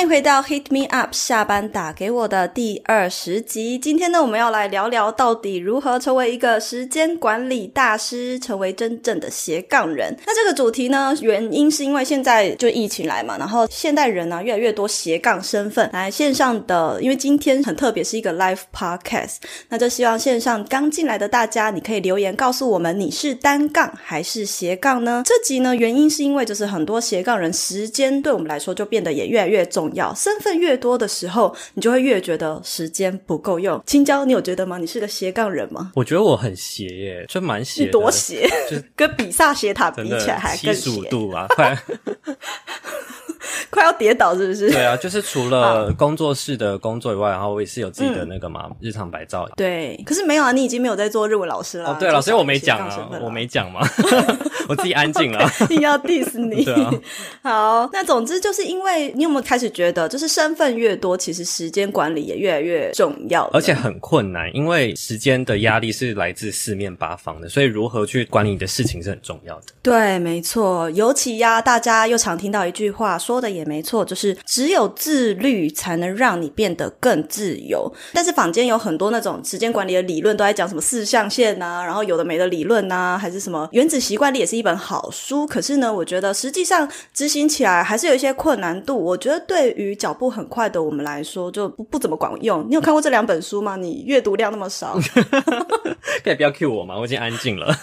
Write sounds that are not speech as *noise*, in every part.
欢迎回到 Hit Me Up 下班打给我的第二十集。今天呢，我们要来聊聊到底如何成为一个时间管理大师，成为真正的斜杠人。那这个主题呢，原因是因为现在就疫情来嘛，然后现代人呢越来越多斜杠身份来线上的，因为今天很特别是一个 live podcast，那就希望线上刚进来的大家，你可以留言告诉我们你是单杠还是斜杠呢？这集呢，原因是因为就是很多斜杠人时间对我们来说就变得也越来越重。重要，身份越多的时候，你就会越觉得时间不够用。青椒，你有觉得吗？你是个斜杠人吗？我觉得我很斜耶，就蛮斜，多斜，就 *laughs* 跟比萨斜塔比起来还更斜。七十五度啊，快！*laughs* *laughs* 快要跌倒是不是？对啊，就是除了工作室的工作以外，然后我也是有自己的那个嘛日常白照。对，可是没有啊，你已经没有在做日文老师了。哦，对了，所以我没讲啊，我没讲嘛，*laughs* 我自己安静了。*laughs* 一定要 diss 你。对啊。好，那总之就是因为你有没有开始觉得，就是身份越多，其实时间管理也越来越重要，而且很困难，因为时间的压力是来自四面八方的，所以如何去管理你的事情是很重要的。对，没错，尤其呀，大家又常听到一句话，说的也没错。就是只有自律才能让你变得更自由。但是坊间有很多那种时间管理的理论，都在讲什么四象限呐，然后有的没的理论呐，还是什么原子习惯力也是一本好书。可是呢，我觉得实际上执行起来还是有一些困难度。我觉得对于脚步很快的我们来说，就不不怎么管用。你有看过这两本书吗？你阅读量那么少，可以不要 cue 我吗？我已经安静了。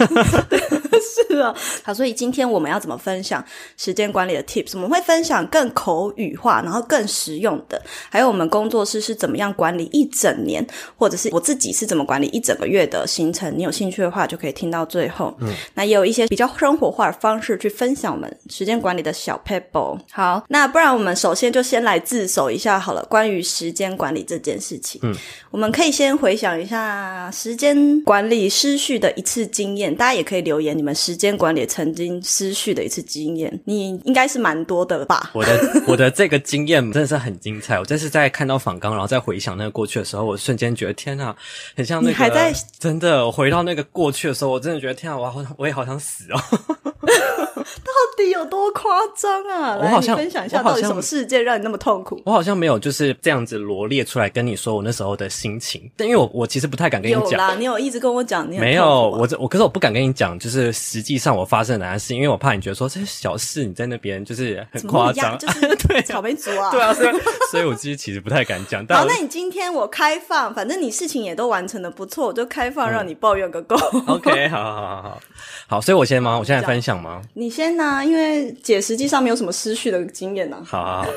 是啊，好，所以今天我们要怎么分享时间管理的 tips？我们会分享更口语化，然后更实用的，还有我们工作室是怎么样管理一整年，或者是我自己是怎么管理一整个月的行程。你有兴趣的话，就可以听到最后。嗯，那也有一些比较生活化的方式去分享我们时间管理的小 pebble。好，那不然我们首先就先来自首一下好了，关于时间管理这件事情。嗯，我们可以先回想一下时间管理失序的一次经验，大家也可以留言你们时间管理曾经失序的一次经验，你应该是蛮多的吧？*laughs* 我的我的这个经验真的是很精彩。我这是在看到仿刚，然后再回想那个过去的时候，我瞬间觉得天哪，很像那个。你还在真的？我回到那个过去的时候，我真的觉得天哪，我好，我也好想死哦。*laughs* *laughs* 到底有多夸张啊？我好像分享一下，到底什么事件让你那么痛苦？我好像没有就是这样子罗列出来跟你说我那时候的心情，但因为我我其实不太敢跟你讲。有啦，你有一直跟我讲，你没有我这我可是我不敢跟你讲，就是实际上我发生的哪件事，因为我怕你觉得说这些小事你在那边就是很夸张，*laughs* 就是对草莓族啊，对啊，所以所以我其实其实不太敢讲。好，那你今天我开放，反正你事情也都完成的不错，我就开放让你抱怨个够。OK，好好好好好，好，所以我先吗？我现在分享吗？你先呢，因为姐实际上没有什么失去的经验呢。好好好。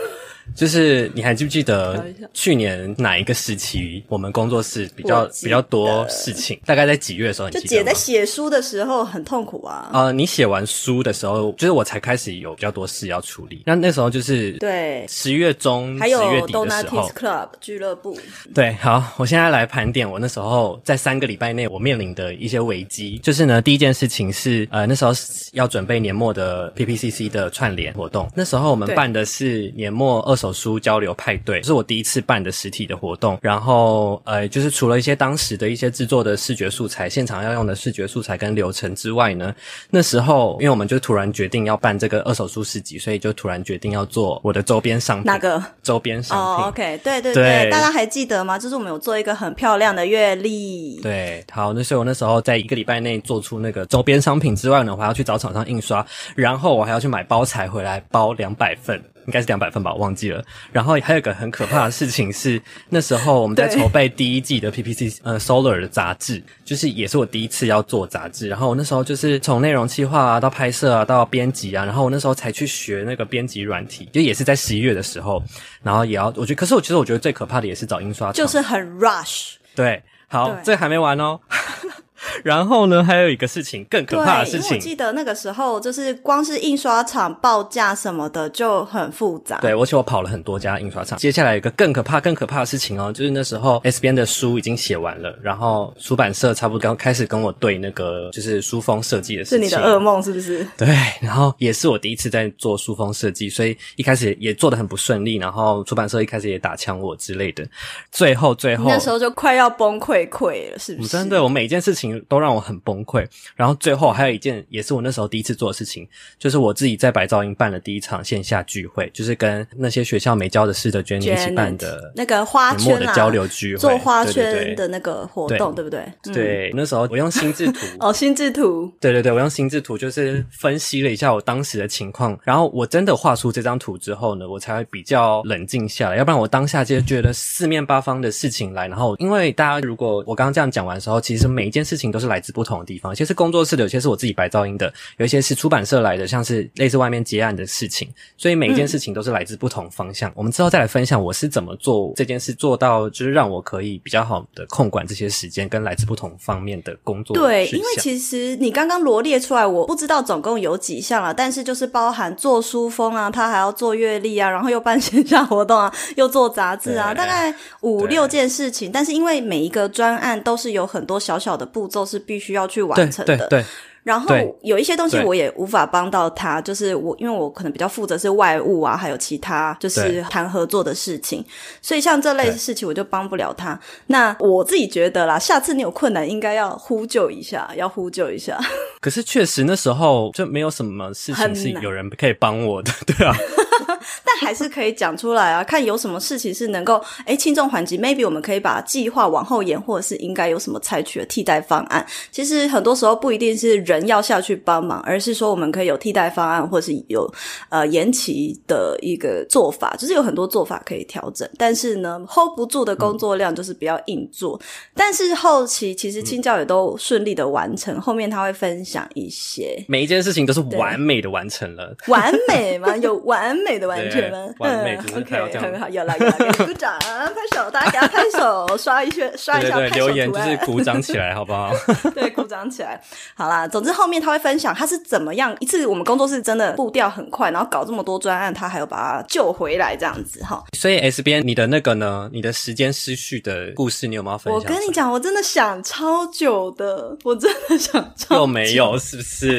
就是你还记不记得去年哪一个时期，我们工作室比较比较多事情？大概在几月的时候？就姐在写书的时候很痛苦啊。呃，你写完书的时候，就是我才开始有比较多事要处理。那那时候就是对十月中、十月底的时候，Club 俱乐部。对，好，我现在来盘点我那时候在三个礼拜内我面临的一些危机。就是呢，第一件事情是呃那时候要准备年末的 PPCC 的串联活动。那时候我们办的是年末二。手书交流派对是我第一次办的实体的活动，然后呃，就是除了一些当时的一些制作的视觉素材、现场要用的视觉素材跟流程之外呢，那时候因为我们就突然决定要办这个二手书市集，所以就突然决定要做我的周边商品。哪个周边商品？OK，对对对，大家还记得吗？就是我们有做一个很漂亮的月历。对，好，那所以我那时候在一个礼拜内做出那个周边商品之外呢，我还要去找厂商印刷，然后我还要去买包材回来包两百份。应该是两百份吧，我忘记了。然后还有一个很可怕的事情是，那时候我们在筹备第一季的 PPC 呃 Solar 的杂志，就是也是我第一次要做杂志。然后我那时候就是从内容企划啊到拍摄啊到编辑啊，然后我那时候才去学那个编辑软体，就也是在十一月的时候，然后也要我觉得，可是我其实我觉得最可怕的也是找印刷厂，就是很 rush。对，好，这还没完哦。*laughs* *laughs* 然后呢，还有一个事情更可怕的事情。我记得那个时候，就是光是印刷厂报价什么的就很复杂。对，而且我跑了很多家印刷厂。接下来一个更可怕、更可怕的事情哦，就是那时候 S 边的书已经写完了，然后出版社差不多刚开始跟我对那个就是书封设计的事情。是你的噩梦是不是？对，然后也是我第一次在做书封设计，所以一开始也做的很不顺利，然后出版社一开始也打枪我之类的。最后，最后那时候就快要崩溃溃了，是不是？真的，我每一件事情。情都让我很崩溃。然后最后还有一件，也是我那时候第一次做的事情，就是我自己在白噪音办了第一场线下聚会，就是跟那些学校没教的事的娟一起办的那个花圈啊的交流聚会，做花圈的那个活动，对不对？嗯。对，那时候我用心智图哦，心智图，对对对，我用心智图就是分析了一下我当时的情况，然后我真的画出这张图之后呢，我才会比较冷静下来，要不然我当下就觉得四面八方的事情来，然后因为大家如果我刚刚这样讲完的时候，其实每一件事情都是来自不同的地方，有些是工作室的，有些是我自己白噪音的，有一些是出版社来的，像是类似外面结案的事情，所以每一件事情都是来自不同方向。我们之后再来分享我是怎么做这件事，做到就是让我可以比较好的控管这些时间跟来自不同方面的工作对，因为其实你刚刚罗列出来，我不知道总共有几项了，但是就是包含做书封啊，他还要做阅历啊，然后又办线下活动啊，*laughs* 又做杂志啊，大概五六件事情。但是因为每一个专案都是有很多小小的步骤是必须要去完成的，对对。然后有一些东西我也无法帮到他，就是我因为我可能比较负责是外务啊，还有其他就是谈合作的事情，所以像这类事情我就帮不了他。那我自己觉得啦，下次你有困难应该要呼救一下，要呼救一下。可是确实那时候就没有什么事情是有人可以帮我的，*laughs* 对啊，*laughs* 但还是可以讲出来啊，看有什么事情是能够诶轻重缓急，maybe 我们可以把计划往后延，或者是应该有什么采取的替代方案。其实很多时候不一定是人要下去帮忙，而是说我们可以有替代方案，或者是有呃延期的一个做法，就是有很多做法可以调整。但是呢，hold 不住的工作量就是不要硬做。但是后期其实青教也都顺利的完成，后面他会分享一些每一件事情都是完美的完成了。完美吗？有完美的完全吗对？完美就是他要，OK，这样很好，有了有了，给鼓掌，*laughs* 拍手，大家给他拍手，刷一圈，*laughs* 刷一下拍手留言图就是鼓掌起来，好不好？*laughs* 对，鼓掌起来。好啦，总之后面他会分享他是怎么样一次，我们工作室真的步调很快，然后搞这么多专案，他还有把它救回来这样子哈。所以 S 边你的那个呢？你的时间失序的故事，你有没有分享我？跟你讲，我真的想超久的，我真的想超又没有，是不是？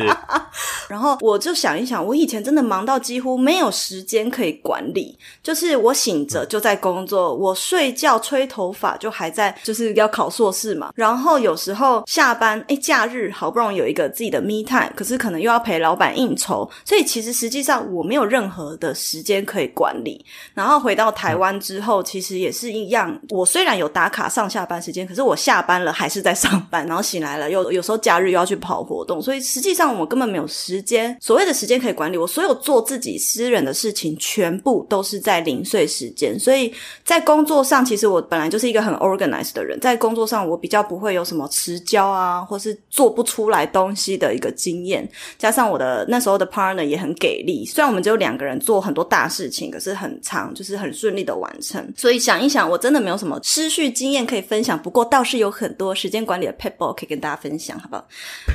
然后我就想一想，我以前真的忙到几乎没有时间可以管理，就是我醒着就在工作，我睡觉吹头发就还在，就是要考硕士嘛。然后有时候下班，哎，假日好不容易有一个自己的 me time，可是可能又要陪老板应酬，所以其实实际上我没有任何的时间可以管理。然后回到台湾之后，其实也是一样，我虽然有打卡上下班时间，可是我下班了还是在上班，然后醒来了又有时候假日又要去跑活动，所以实际上我根本没有时间，所谓的时间可以管理。我所有做自己私人的事情，全部都是在零碎时间，所以在工作上，其实我本来就是一个很 organized 的人，在工作上我比较不会有什么迟交啊，或是做不出来东西的一个经验。加上我的那时候的 partner 也很给力，虽然我们只有两个人做很多大事情，可是很长，就是很顺利的完成。所以想一想，我真的没有什么失去经验可以分享，不过倒是有很多时间管理的 p e p l 可以跟大家分享，好不好？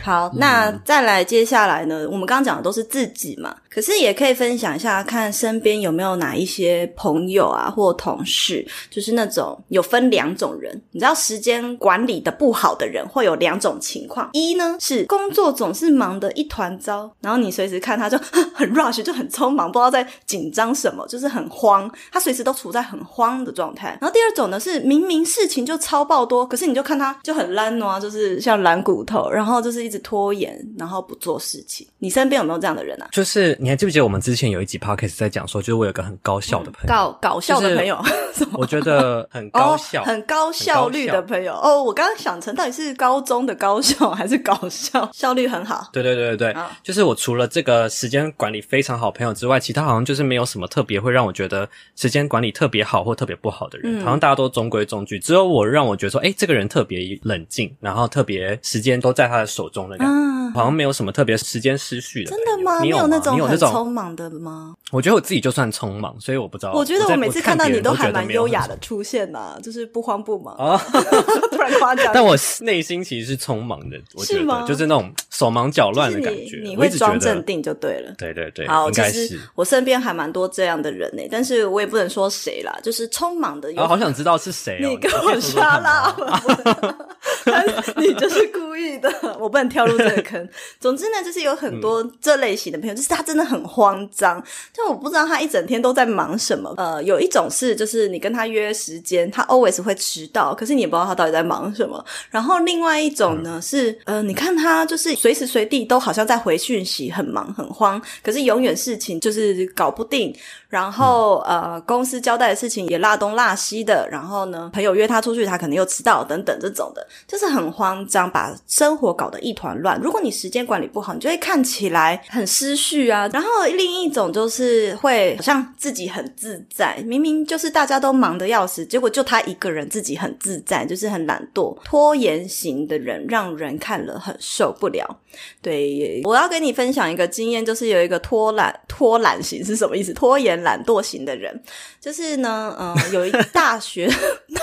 好，那再来接下来呢，我们刚刚讲的都是自己嘛，可是也可以分享一下，看看身边有没有哪一些朋友啊或同事，就是那种有分两种人，你知道时间管理的不好的人会有两种情况，一呢是工作总是忙得一团糟，然后你随时看他就 *laughs* 很 rush，就很匆忙，不知道在紧张什么，就是很慌，他随时都处在很慌的状态。然后第二种呢是明明事情就超爆多，可是你就看他就很懒惰啊，就是像懒骨头，然后就是一直拖延，然后不做事情。你身边有没有这样的人啊？就是你还记不记得我们之前有一集 podcast 在讲说，就是我有个很高效的朋友，搞搞笑的朋友，*laughs* 我觉得很高效，哦、很高效率的朋友哦。我刚刚想成到底是高中的高效 *laughs* 还是搞笑，效率很好。对对对对对，啊就是我除了这个时间管理非常好朋友之外，其他好像就是没有什么特别会让我觉得时间管理特别好或特别不好的人，嗯好像大家都中规中矩，只有我让我觉得说，哎，这个人特别冷静，然后特别时间都在他的手中的感觉。嗯，好像没有什么特别时间失序的，真的吗？你有吗那种很？匆忙的吗？我觉得我自己就算匆忙，所以我不知道。我觉得我每次看到你都还蛮优雅的出现呐、就是不慌不忙。啊，*laughs* 突然夸奖，但我内心其实是匆忙的，我觉是吗得就是那种手忙脚乱的感觉。你你会装镇定就对了。对对对，好，应其实该是。我身边还蛮多这样的人呢，但是我也不能说谁啦，就是匆忙的我。啊，好想知道是谁哦！*laughs* 你跟我说啦吗！！*laughs* *laughs* 你就是故意的，*laughs* 我不能跳入这个坑。*laughs* 总之呢，就是有很多这类型的朋友，就是他真的很慌张，就我不知道他一整天都在忙什么。呃，有一种是，就是你跟他约时间，他 always 会迟到，可是你也不知道他到底在忙什么。然后另外一种呢是，呃，你看他就是随时随地都好像在回讯息，很忙很慌，可是永远事情就是搞不定。然后呃，公司交代的事情也落东落西的。然后呢，朋友约他出去，他可能又迟到等等这种的，就就是很慌张，把生活搞得一团乱。如果你时间管理不好，你就会看起来很失序啊。然后另一种就是会好像自己很自在，明明就是大家都忙得要死，结果就他一个人自己很自在，就是很懒惰、拖延型的人，让人看了很受不了。对，我要跟你分享一个经验，就是有一个拖懒拖懒型是什么意思？拖延懒惰型的人，就是呢，嗯，有一个大学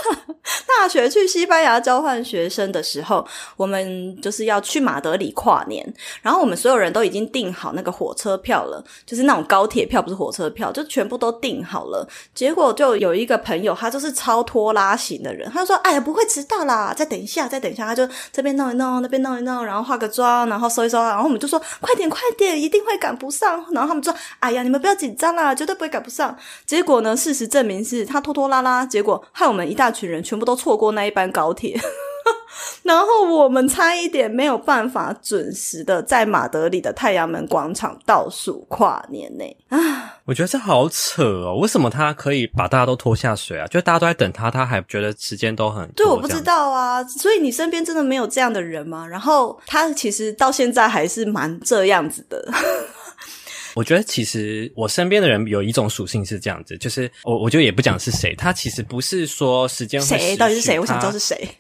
*laughs* 大学去西班牙交换学生的时候，我们就是要去马德里跨年，然后我们所有人都已经订好那个火车票了，就是那种高铁票，不是火车票，就全部都订好了。结果就有一个朋友，他就是超拖拉型的人，他就说：“哎呀，不会迟到啦，再等一下，再等一下。”他就这边弄一弄，那边弄一弄，然后化个妆，然后收一收，然后我们就说：“快点，快点，一定会赶不上。”然后他们说：“哎呀，你们不要紧张啦，绝对不会赶不上。”结果呢，事实证明是他拖拖拉拉，结果害我们一大群人全部都错过那一班高铁。然后我们差一点没有办法准时的在马德里的太阳门广场倒数跨年呢啊！我觉得这好扯哦，为什么他可以把大家都拖下水啊？就大家都在等他，他还觉得时间都很……对，我不知道啊。所以你身边真的没有这样的人吗？然后他其实到现在还是蛮这样子的。我觉得其实我身边的人有一种属性是这样子，就是我我就也不讲是谁，他其实不是说时间谁到底是谁，我想知道是谁。*laughs*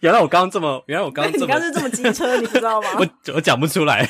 原来我刚刚这么，原来我刚刚 *laughs* 你刚是这么机车，你不知道吗？*laughs* 我我讲不出来。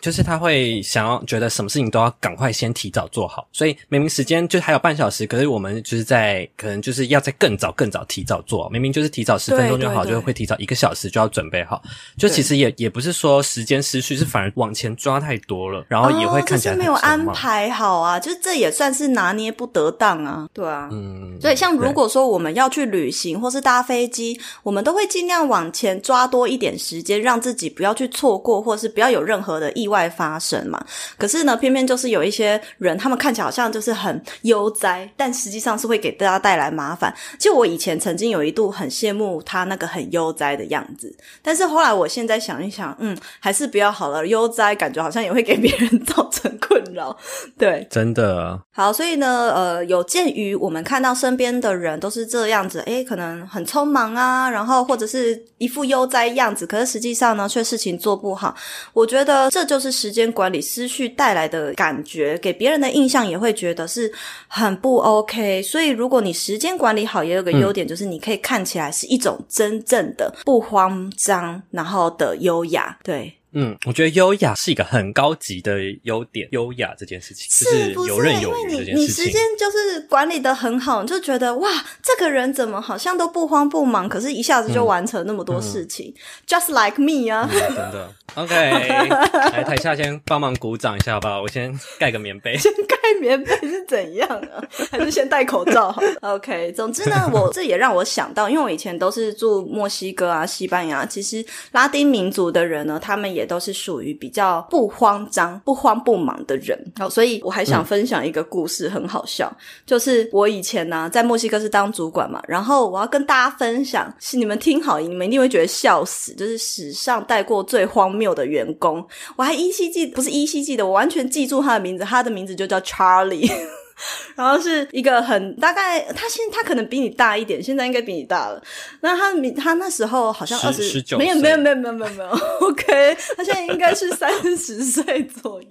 就是他会想要觉得什么事情都要赶快先提早做好，所以明明时间就还有半小时，可是我们就是在可能就是要在更早更早提早做，明明就是提早十分钟就好，就会提早一个小时就要准备好。就其实也也不是说时间失去，是反而往前抓太多了，然后也会看起来没有安排好啊，就是这也算是拿捏不得当啊，对啊，嗯，所以像如果说我们要去旅行或是搭飞机，我们都会尽量往前抓多一点时间，让自己不要去错过，或是不要有任何的意。意外发生嘛？可是呢，偏偏就是有一些人，他们看起来好像就是很悠哉，但实际上是会给大家带来麻烦。就我以前曾经有一度很羡慕他那个很悠哉的样子，但是后来我现在想一想，嗯，还是不要好了。悠哉感觉好像也会给别人造成困扰。*laughs* 对，真的好。所以呢，呃，有鉴于我们看到身边的人都是这样子，诶，可能很匆忙啊，然后或者是一副悠哉样子，可是实际上呢，却事情做不好。我觉得这就。就是时间管理失序带来的感觉，给别人的印象也会觉得是很不 OK。所以，如果你时间管理好，也有个优点，就是你可以看起来是一种真正的不慌张，然后的优雅。对。嗯，我觉得优雅是一个很高级的优点。优雅这件事情是游刃有余这件事情。你时间就是管理的很好，你就觉得哇，这个人怎么好像都不慌不忙，可是一下子就完成那么多事情，just like me 啊！真的，OK，*laughs* 来台下先帮忙鼓掌一下吧，我先盖个棉被。*laughs* 先盖棉被是怎样啊？还是先戴口罩？OK，总之呢，我这也让我想到，因为我以前都是住墨西哥啊、西班牙，其实拉丁民族的人呢，他们也。都是属于比较不慌张、不慌不忙的人，好，所以我还想分享一个故事，很好笑。就是我以前呢，在墨西哥是当主管嘛，然后我要跟大家分享，是你们听好，你们一定会觉得笑死，就是史上带过最荒谬的员工。我还依稀记，不是依稀记得，我完全记住他的名字，他的名字就叫 Charlie。*laughs* 然后是一个很大概，他现他可能比你大一点，现在应该比你大了。那他他那时候好像二十，没有没有没有没有没有没有。OK，他现在应该是 *laughs* 三十岁左右。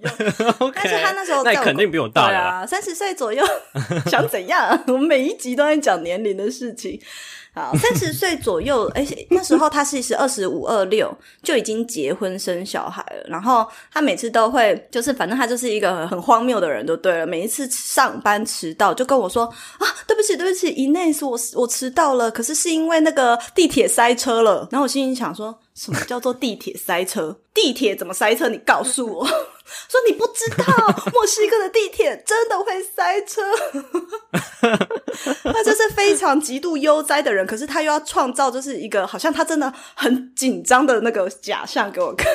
OK，但是他那时候那肯定比我大了，三十岁左右，想怎样？*laughs* 我们每一集都在讲年龄的事情。好，三十岁左右，而且那时候他其实二十五二六就已经结婚生小孩了。然后他每次都会，就是反正他就是一个很荒谬的人，就对了。每一次上班迟到，就跟我说啊，对不起，对不起，Ines，我我迟到了，可是是因为那个地铁塞车了。然后我心里想说。什么叫做地铁塞车？地铁怎么塞车？你告诉我。*laughs* 说你不知道，墨西哥的地铁真的会塞车。*laughs* 他就是非常极度悠哉的人，可是他又要创造就是一个好像他真的很紧张的那个假象给我看。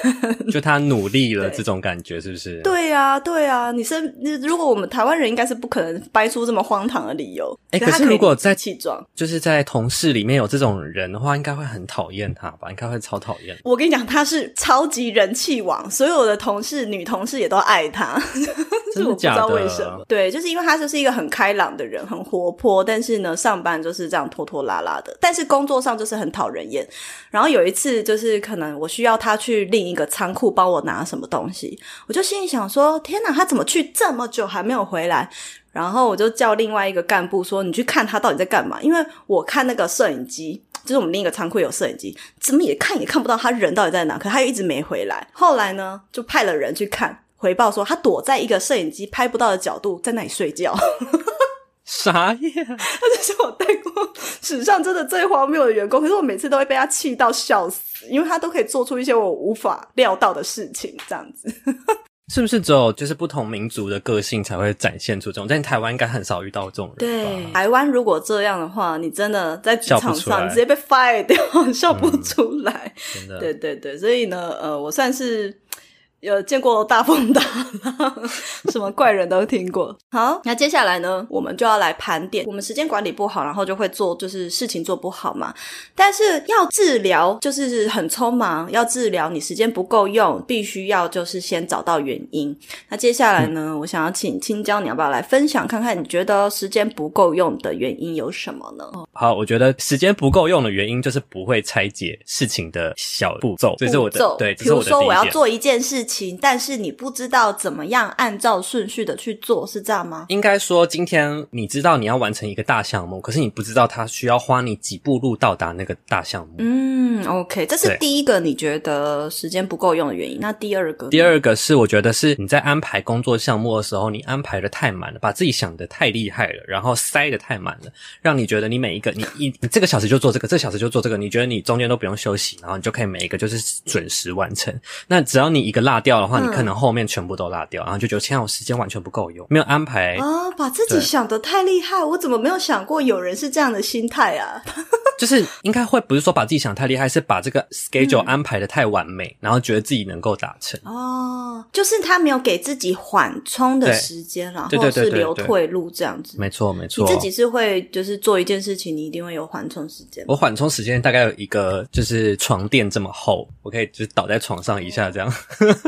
就他努力了这种感觉，是不是？*laughs* 对呀，对呀。你是如果我们台湾人应该是不可能掰出这么荒唐的理由。哎，可是如果在气壮，就是在同事里面有这种人的话，应该会很讨厌他吧？应该会超讨厌。我跟你讲，他是超级人气王，所有的同事女同事也都爱他。*laughs* 是我不知道为什么？对，就是因为他就是一个很开朗的人，很活泼，但是呢，上班就是这样拖拖拉拉的。但是工作上就是很讨人厌。然后有一次，就是可能我需要他去另一个仓库帮我拿什么东西，我就心里想说：天哪，他怎么去这么久还没有回来？然后我就叫另外一个干部说：“你去看他到底在干嘛？”因为我看那个摄影机，就是我们另一个仓库有摄影机，怎么也看也看不到他人到底在哪，可他又一直没回来。后来呢，就派了人去看。回报说，他躲在一个摄影机拍不到的角度，在那里睡觉。啥呀？*laughs* 他就是我带过史上真的最荒谬的员工，可是我每次都会被他气到笑死，因为他都可以做出一些我无法料到的事情，这样子。是不是只有就是不同民族的个性才会展现出这种？但台湾应该很少遇到这种人。对，台湾如果这样的话，你真的在职场上直接被 fire 掉，笑不出来。真的，对对对，所以呢，呃，我算是。有见过大风大浪，什么怪人都听过。*laughs* 好，那接下来呢，我们就要来盘点。我们时间管理不好，然后就会做就是事情做不好嘛。但是要治疗，就是很匆忙。要治疗，你时间不够用，必须要就是先找到原因。那接下来呢，我想要请青椒，你要不要来分享看看？你觉得时间不够用的原因有什么呢？好，我觉得时间不够用的原因就是不会拆解事情的小步骤。这是我的对，比如说我要做一件事情。但是你不知道怎么样按照顺序的去做，是这样吗？应该说，今天你知道你要完成一个大项目，可是你不知道它需要花你几步路到达那个大项目。嗯，OK，这是第一个你觉得时间不够用的原因。那第二个，第二个是我觉得是你在安排工作项目的时候，你安排的太满了，把自己想的太厉害了，然后塞的太满了，让你觉得你每一个你一你这个小时就做这个，这个小时就做这个，你觉得你中间都不用休息，然后你就可以每一个就是准时完成。那只要你一个落掉的话，你可能后面全部都落掉，然后就觉得天啊，我时间完全不够用，没有安排啊，把自己想的太厉害，我怎么没有想过有人是这样的心态啊？*laughs* 就是应该会不是说把自己想太厉害，是把这个 schedule 安排的太完美，然后觉得自己能够达成哦，就是他没有给自己缓冲的时间然后是留退路这样子。没错，没错，你自己是会就是做一件事情，你一定会有缓冲时间。我缓冲时间大概有一个，就是床垫这么厚，我可以就是倒在床上一下这样。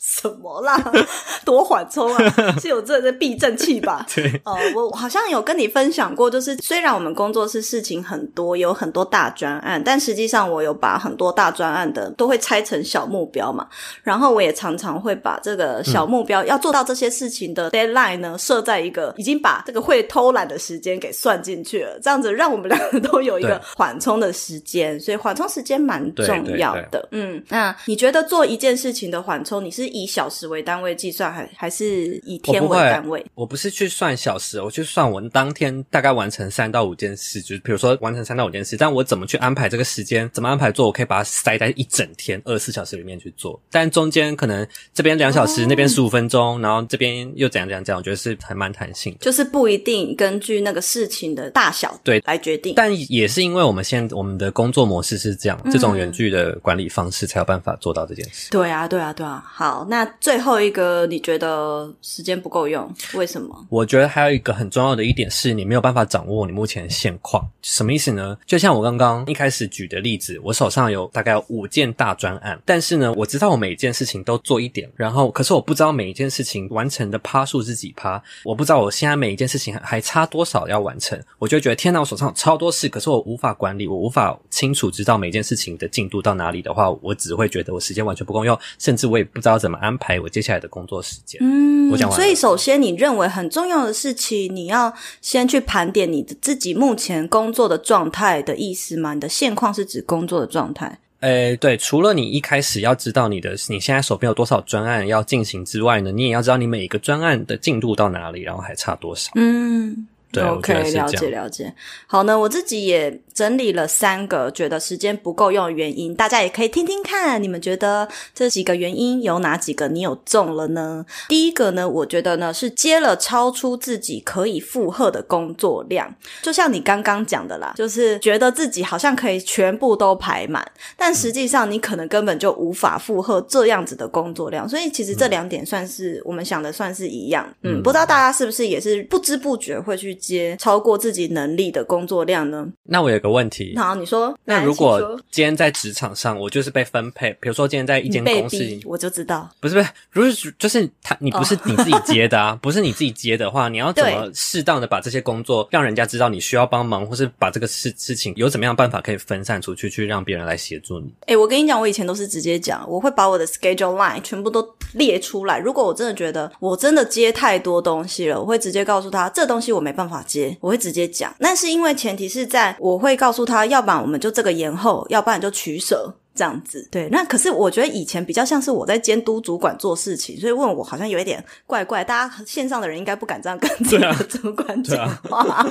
什么啦？*laughs* 多缓冲啊！*laughs* 是有这个避震器吧？*laughs* 对。哦，我好像有跟你分享过，就是虽然我们工作室事情很多，有很多大专案，但实际上我有把很多大专案的都会拆成小目标嘛。然后我也常常会把这个小目标要做到这些事情的 deadline 呢，设在一个已经把这个会偷懒的时间给算进去了，这样子让我们两个都有一个缓冲的时间。所以缓冲时间蛮重要的。嗯，那你觉得做一件事情的缓冲，你是以小时为单位计算，还还是以天为单位？我不是去算小时，我去算我当天大概完成三到五件事，就是比如说完成三到五件事，但我怎么去安排这个时间？怎么安排做？我可以把它塞在一整天二十四小时里面去做，但中间可能这边两小时，那边十五分钟，然后这边又怎样怎样怎样？我觉得是还蛮弹性，就是不一定根据那个事情的大小对来决定。但也是因为我们现在我们的工作模式是这样，这种远距的管理方式才有办法做到这件事。对啊，对啊，对啊。好，那最后一个，你觉得时间不够用？为什么？我觉得还有一个很重要的一点是，你没有办法掌握你目前的现况。什么意思呢？就像我刚刚一开始举的例子，我手上有大概五件大专案，但是呢，我知道我每一件事情都做一点，然后可是我不知道每一件事情完成的趴数是几趴，我不知道我现在每一件事情还差多少要完成，我就觉得天哪，我手上有超多事，可是我无法管理，我无法清楚知道每件事情的进度到哪里的话，我只会觉得我时间完全不够用，甚至我也不知道怎么安排我接下来的工作时间。嗯，我讲完。所以首先，你认为很重要的事情，你要先去盘点你自己目前工作的状态的意思吗？你的现况是指工作的状态？诶，对，除了你一开始要知道你的你现在手边有多少专案要进行之外呢，你也要知道你每一个专案的进度到哪里，然后还差多少。嗯。对 OK，了。解了解。好呢，我自己也整理了三个觉得时间不够用的原因，大家也可以听听看，你们觉得这几个原因有哪几个你有中了呢？第一个呢，我觉得呢是接了超出自己可以负荷的工作量，就像你刚刚讲的啦，就是觉得自己好像可以全部都排满，但实际上你可能根本就无法负荷这样子的工作量，所以其实这两点算是我们想的算是一样。嗯，不知道大家是不是也是不知不觉会去接超过自己能力的工作量呢？那我有个问题，好，你说，那如果今天在职场上，我就是被分配，比如说今天在一间公司，，我就知道。不是不是，如果就是他，你不是你自己接的啊，*laughs* 不是你自己接的话，你要怎么适当的把这些工作让人家知道你需要帮忙，或是把这个事事情有怎么样办法可以分散出去，去让别人来协助你？哎、我跟你讲，我以前都是直接讲，我会把我的 schedule line 全部都列出来。如果我真的觉得我真的接太多东西了，我会直接告诉他这东西我没办法接，我会直接讲。那是因为前提是在我会告诉他，要不然我们就这个延后，要不然就取舍。这样子，对，那可是我觉得以前比较像是我在监督主管做事情，所以问我好像有一点怪怪。大家线上的人应该不敢这样跟自己的主管讲话，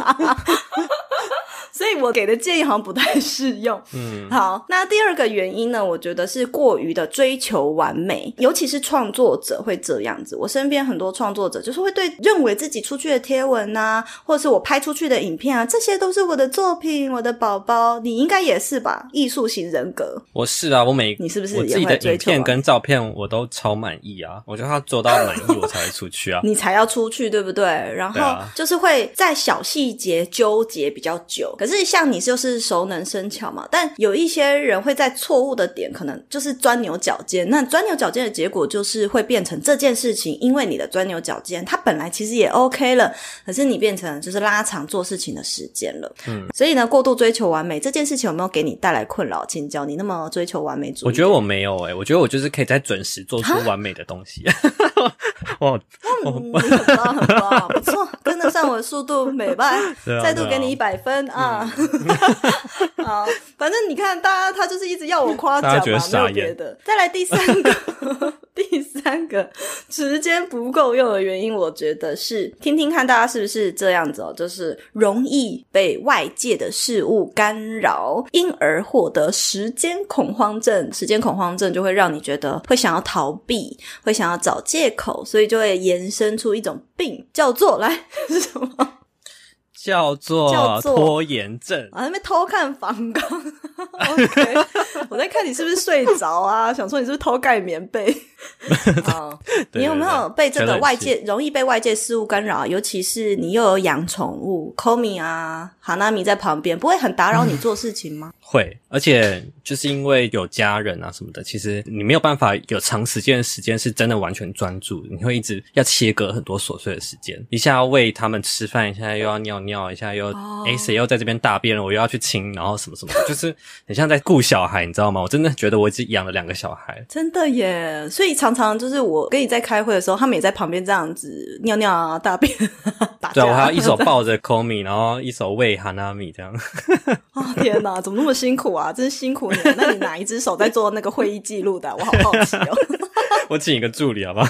*laughs* 所以我给的建议好像不太适用。嗯，好，那第二个原因呢，我觉得是过于的追求完美，尤其是创作者会这样子。我身边很多创作者就是会对认为自己出去的贴文啊，或者是我拍出去的影片啊，这些都是我的作品，我的宝宝。你应该也是吧？艺术型人格，我是啊，我每你是不是我自己的影片跟照片我都超满意啊，我觉得他做到满意我才会出去啊。*laughs* 你才要出去，对不对？然后就是会在小细节纠结比较久。可是像你就是熟能生巧嘛，但有一些人会在错误的点，可能就是钻牛角尖。那钻牛角尖的结果就是会变成这件事情，因为你的钻牛角尖，它本来其实也 OK 了，可是你变成就是拉长做事情的时间了。嗯，所以呢，过度追求完美这件事情有没有给你带来困扰？请教你那么追求完美主义，我觉得我没有诶、我觉得我就是可以在准时做出完美的东西。*laughs* 我嗯，你很棒，很棒，不错，跟得上我的速度，美 *laughs* 吧，再度给你一百分啊！*laughs* 好，反正你看，大家他就是一直要我夸奖大家觉得嘛，没有别的。再来第三个，第三个时间不够用的原因，我觉得是听听看大家是不是这样子哦，就是容易被外界的事物干扰，因而获得时间恐慌症。时间恐慌症就会让你觉得会想要逃避，会想要找借口，所以就会延伸出一种病，叫做来 *laughs* 是什么？叫做拖延症。啊，那边偷看房刚，*laughs* OK，我在看你是不是睡着啊？*laughs* 想说你是不是偷盖棉被？*laughs* 好，你有没有被这个外界容易被外界事物干扰？尤其是你又有养宠物，Komi 啊、哈娜米在旁边，不会很打扰你做事情吗？会，而且就是因为有家人啊什么的，其实你没有办法有长时间的时间是真的完全专注，你会一直要切割很多琐碎的时间，一下要喂他们吃饭，一下又要尿尿，一下又哦诶谁又在这边大便了，我又要去亲，然后什么什么，就是很像在顾小孩，你知道吗？我真的觉得我已经养了两个小孩。真的耶！所以常常就是我跟你在开会的时候，他们也在旁边这样子尿尿啊、大便、打 *laughs* 对。我还要一手抱着 Komi，然后一手喂 Hanami 这样。哦，*laughs* 天哪，怎么那么辛苦啊？真辛苦你了。那你哪一只手在做那个会议记录的啊？我好好奇哦。*laughs* 我请一个助理好不好？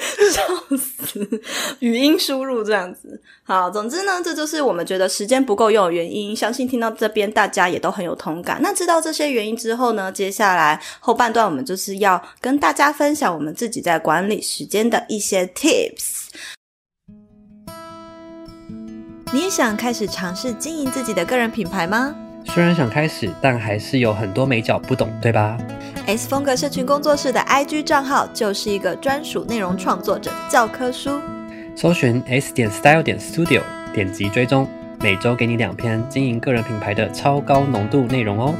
*laughs* 笑死，语音输入这样子。好，总之呢，这就是我们觉得时间不够用的原因。相信听到这边，大家也都很有同感。那知道这些原因之后呢，接下来后半段我们就是要跟大家分享我们自己在管理时间的一些 tips。你也想开始尝试经营自己的个人品牌吗？虽然想开始，但还是有很多美角不懂，对吧？S 风格社群工作室的 IG 账号就是一个专属内容创作者教科书。搜寻 s 点 style 点 studio，点击追踪，每周给你两篇经营个人品牌的超高浓度内容哦。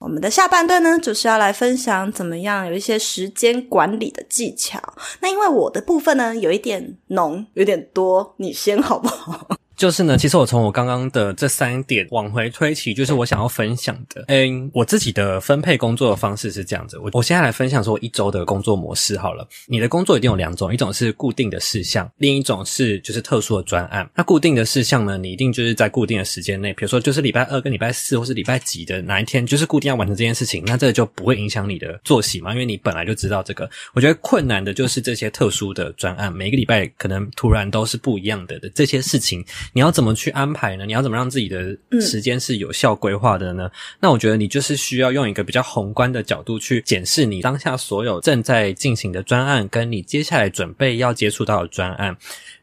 我们的下半段呢，就是要来分享怎么样有一些时间管理的技巧。那因为我的部分呢，有一点浓，有点多，你先好不好？就是呢，其实我从我刚刚的这三点往回推起，就是我想要分享的。嗯，我自己的分配工作的方式是这样子。我我现在来分享说一周的工作模式好了。你的工作一定有两种，一种是固定的事项，另一种是就是特殊的专案。那固定的事项呢，你一定就是在固定的时间内，比如说就是礼拜二跟礼拜四或是礼拜几的哪一天，就是固定要完成这件事情，那这就不会影响你的作息嘛，因为你本来就知道这个。我觉得困难的就是这些特殊的专案，每个礼拜可能突然都是不一样的的这些事情。你要怎么去安排呢？你要怎么让自己的时间是有效规划的呢？那我觉得你就是需要用一个比较宏观的角度去检视你当下所有正在进行的专案，跟你接下来准备要接触到的专案。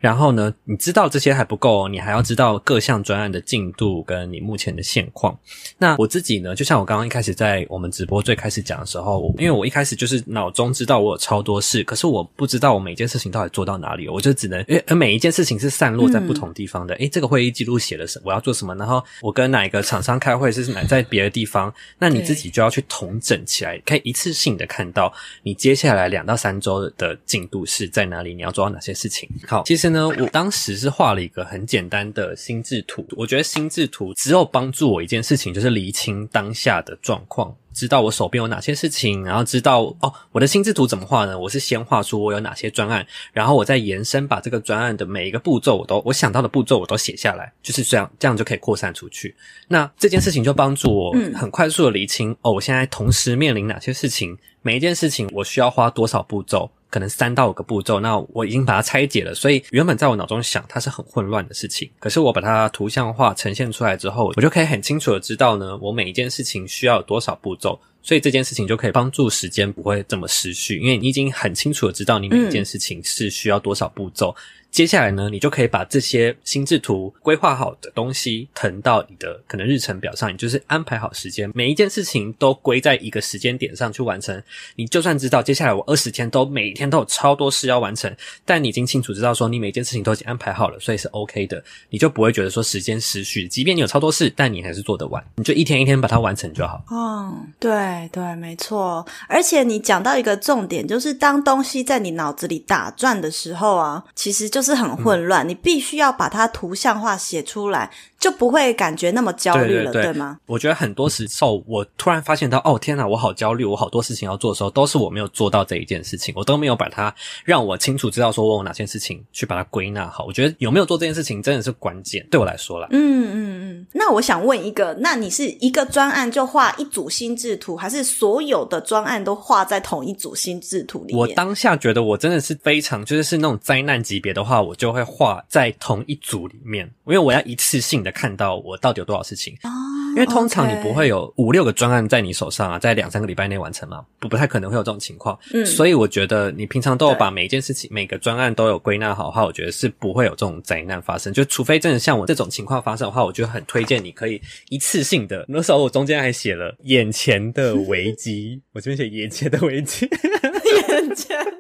然后呢，你知道这些还不够，你还要知道各项专案的进度跟你目前的现况。那我自己呢，就像我刚刚一开始在我们直播最开始讲的时候，因为我一开始就是脑中知道我有超多事，可是我不知道我每件事情到底做到哪里，我就只能，诶，而每一件事情是散落在不同地方的。诶，这个会议记录写了什么？我要做什么？然后我跟哪一个厂商开会是哪在别的地方？那你自己就要去统整起来，可以一次性的看到你接下来两到三周的进度是在哪里，你要做到哪些事情。好，其实。呢，我当时是画了一个很简单的心智图。我觉得心智图只有帮助我一件事情，就是厘清当下的状况，知道我手边有哪些事情，然后知道哦，我的心智图怎么画呢？我是先画出我有哪些专案，然后我再延伸把这个专案的每一个步骤，我都我想到的步骤我都写下来，就是这样，这样就可以扩散出去。那这件事情就帮助我很快速的厘清哦，我现在同时面临哪些事情，每一件事情我需要花多少步骤。可能三到五个步骤，那我已经把它拆解了，所以原本在我脑中想它是很混乱的事情，可是我把它图像化呈现出来之后，我就可以很清楚的知道呢，我每一件事情需要多少步骤，所以这件事情就可以帮助时间不会这么失序，因为你已经很清楚的知道你每一件事情是需要多少步骤。接下来呢，你就可以把这些心智图规划好的东西腾到你的可能日程表上，你就是安排好时间，每一件事情都归在一个时间点上去完成。你就算知道接下来我二十天都每天都有超多事要完成，但你已经清楚知道说你每件事情都已经安排好了，所以是 OK 的，你就不会觉得说时间失序。即便你有超多事，但你还是做得完，你就一天一天把它完成就好。嗯，对对，没错。而且你讲到一个重点，就是当东西在你脑子里打转的时候啊，其实就。很混乱，你必须要把它图像化写出来。就不会感觉那么焦虑了，对吗？我觉得很多时候，我突然发现到，哦，天哪，我好焦虑，我好多事情要做的时候，都是我没有做到这一件事情，我都没有把它让我清楚知道说我有哪件事情去把它归纳好。我觉得有没有做这件事情真的是关键，对我来说了。嗯嗯嗯。那我想问一个，那你是一个专案就画一组心智图，还是所有的专案都画在同一组心智图里面？我当下觉得我真的是非常，就是是那种灾难级别的话，我就会画在同一组里面，因为我要一次性的。看到我到底有多少事情因为通常你不会有五六个专案在你手上啊，在两三个礼拜内完成嘛，不不太可能会有这种情况。嗯，所以我觉得你平常都有把每一件事情、每个专案都有归纳好的话，我觉得是不会有这种灾难发生。就除非真的像我这种情况发生的话，我就很推荐你可以一次性的。那时候我中间还写了眼前的危机，*laughs* 我这边写眼前的危机，眼前的，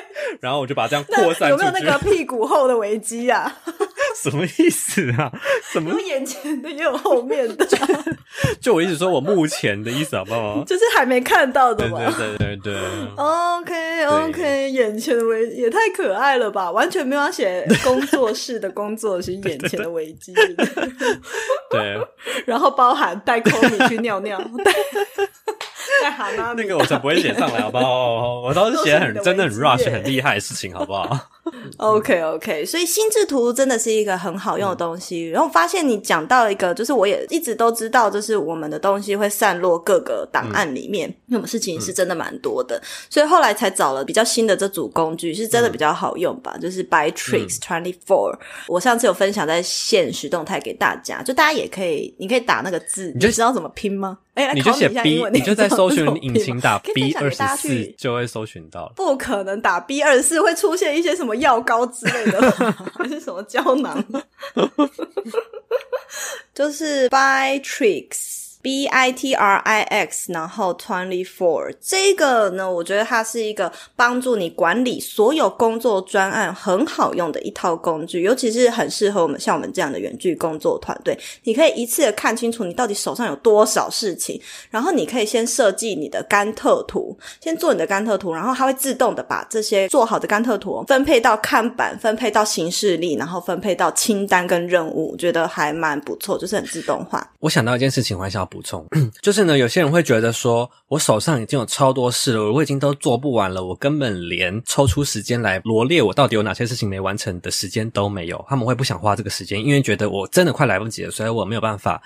*laughs* 然后我就把这样扩散有没有那个屁股后的危机啊？什么意思啊？什么？有眼前的，也有后面的。*laughs* 就我一直说我目前的意思好不好？*laughs* 就是还没看到的嘛。对对对对。OK OK，眼前的危也太可爱了吧！完全没有写工作室的工作是眼前的危机。*laughs* 对。然后包含带空米去尿尿。带蛤蟆。那个我才不会写上来，好不好？我都是写很真的很 rush 很厉害的事情，好不好？OK OK，所以心智图真的是一个很好用的东西。然后发现你讲到一个，就是我也一直都知道，就是我们的东西会散落各个档案里面，因为我们事情是真的蛮多的，所以后来才找了比较新的这组工具，是真的比较好用吧？就是 By Tricks Twenty Four。我上次有分享在现实动态给大家，就大家也可以，你可以打那个字，你就知道怎么拼吗？哎，你就写 B，你就在搜寻引擎打 B 二十四，就会搜寻到。不可能打 B 二十四会出现一些什么药膏之类的，*laughs* 还是什么胶囊？*laughs* 就是 By Tricks B I T R I X，然后 twenty four 这个呢，我觉得它是一个帮助你管理所有工作专案很好用的一套工具，尤其是很适合我们像我们这样的远距工作团队。你可以一次的看清楚你到底手上有多少事情，然后你可以先设计你的甘特图，先做你的甘特图，然后它会自动的把这些做好的甘特图分配到看板，分配到行事历，然后分配到清单跟任务，我觉得还蛮不错，就是很自动化。我想到一件事情，我还想补充，*clears throat* 就是呢，有些人会觉得说，我手上已经有超多事了，我已经都做不完了，我根本连抽出时间来罗列我到底有哪些事情没完成的时间都没有。他们会不想花这个时间，因为觉得我真的快来不及了，所以我没有办法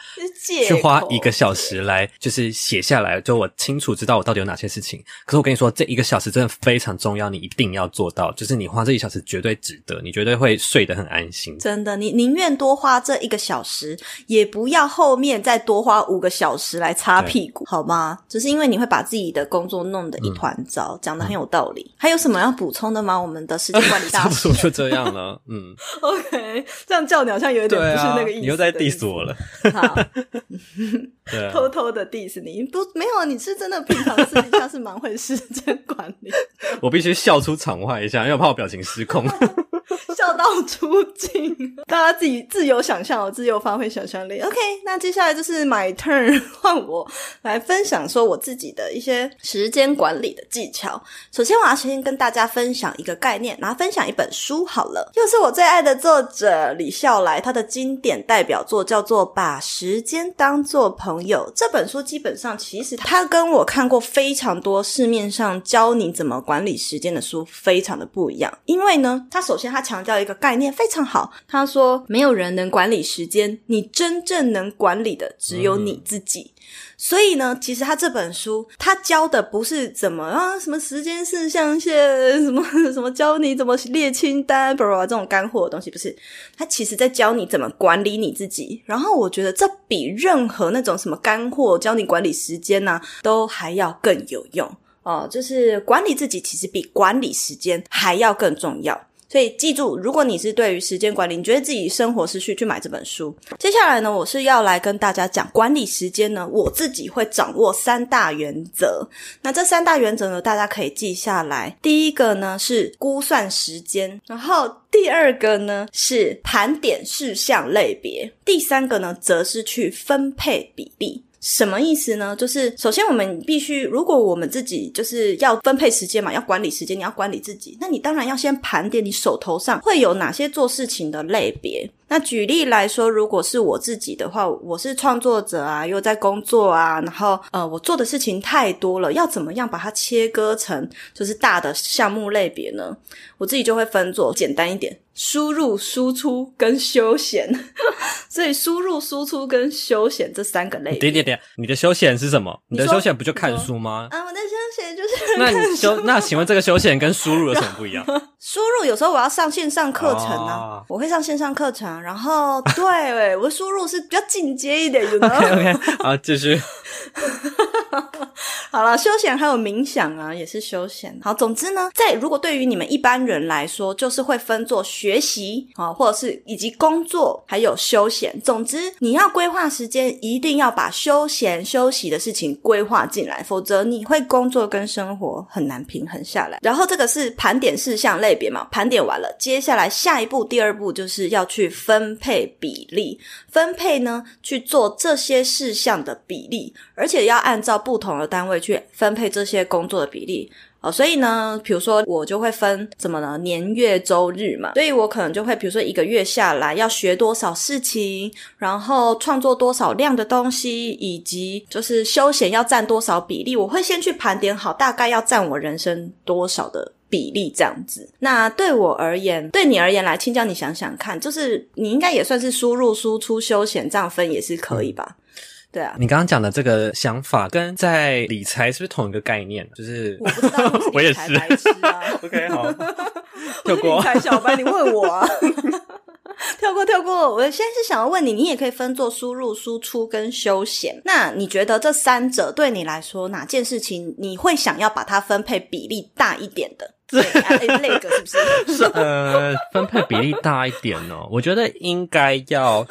去花一个小时来，就是写下来，就我清楚知道我到底有哪些事情。可是我跟你说，这一个小时真的非常重要，你一定要做到，就是你花这一小时绝对值得，你绝对会睡得很安心。真的，你宁愿多花这一个小时，也不要后面再多花五个小时来擦屁股，好吗？只是因为你会把自己的工作弄得一团糟，讲的很有道理。还有什么要补充的吗？我们的时间管理大师 *laughs* 就这样了。嗯，*laughs* OK，这样叫你好像有一点不是那个意思。你又在 diss 我了。好，*laughs* 偷偷的 diss 你，不没有，你是真的平常私底下是蛮会时间管理。我必须笑出场外一下，因为我怕我表情失控。*laughs* 笑到出镜，大家自己自由想象哦，自由发挥想象力。OK，那接下来就是 my turn，*laughs* 换我来分享说我自己的一些时间管理的技巧。首先，我要先跟大家分享一个概念，然后分享一本书好了，又是我最爱的作者李笑来，他的经典代表作叫做《把时间当作朋友》。这本书基本上其实他跟我看过非常多市面上教你怎么管理时间的书非常的不一样，因为呢，他首先他强调一个概念非常好，他说没有人能管理时间，你真正能管理的只有你自己。所以呢，其实他这本书他教的不是怎么啊什么时间是象限，*laughs* 什么 *laughs* 什么教你怎么列清单，不这种干货的东西，不是。他其实在教你怎么管理你自己。然后我觉得这比任何那种什么干货教你管理时间呢，都还要更有用哦。就是管理自己，其实比管理时间还要更重要。所以记住，如果你是对于时间管理，你觉得自己生活失序，去买这本书。接下来呢，我是要来跟大家讲管理时间呢，我自己会掌握三大原则。那这三大原则呢，大家可以记下来。第一个呢是估算时间，然后第二个呢是盘点事项类别，第三个呢则是去分配比例。什么意思呢？就是首先我们必须，如果我们自己就是要分配时间嘛，要管理时间，你要管理自己，那你当然要先盘点你手头上会有哪些做事情的类别。那举例来说，如果是我自己的话，我是创作者啊，又在工作啊，然后呃，我做的事情太多了，要怎么样把它切割成就是大的项目类别呢？我自己就会分做简单一点，输入、输出跟休闲。*laughs* 所以输入、输出跟休闲这三个类。对对对，你的休闲是什么？你的休闲不就看书吗？啊，我的休闲就是那你休那请问这个休闲跟输入有什么不一样？*laughs* 输入有时候我要上线上课程啊，我会上线上课程。然后，对，我的输入是比较进阶一点，有的。OK，好，继续。*laughs* 好了，休闲还有冥想啊，也是休闲。好，总之呢，在如果对于你们一般人来说，就是会分做学习啊，或者是以及工作，还有休闲。总之，你要规划时间，一定要把休闲休息的事情规划进来，否则你会工作跟生活很难平衡下来。然后这个是盘点事项类类别嘛，盘点完了，接下来下一步，第二步就是要去分配比例，分配呢去做这些事项的比例。而且要按照不同的单位去分配这些工作的比例哦，所以呢，比如说我就会分怎么呢？年月周日嘛，所以我可能就会比如说一个月下来要学多少事情，然后创作多少量的东西，以及就是休闲要占多少比例，我会先去盘点好大概要占我人生多少的比例这样子。那对我而言，对你而言来，青椒，你想想看，就是你应该也算是输入、输出、休闲这样分也是可以吧？对啊，你刚刚讲的这个想法跟在理财是不是同一个概念？就是我不知道，*laughs* 我也是。*laughs* OK，好，*laughs* 跳过。理财小白，你问我啊？跳过，跳过。我现在是想要问你，你也可以分做输入、输出跟休闲。那你觉得这三者对你来说，哪件事情你会想要把它分配比例大一点的？对，那个是不是？*laughs* 是呃，分配比例大一点哦。我觉得应该要。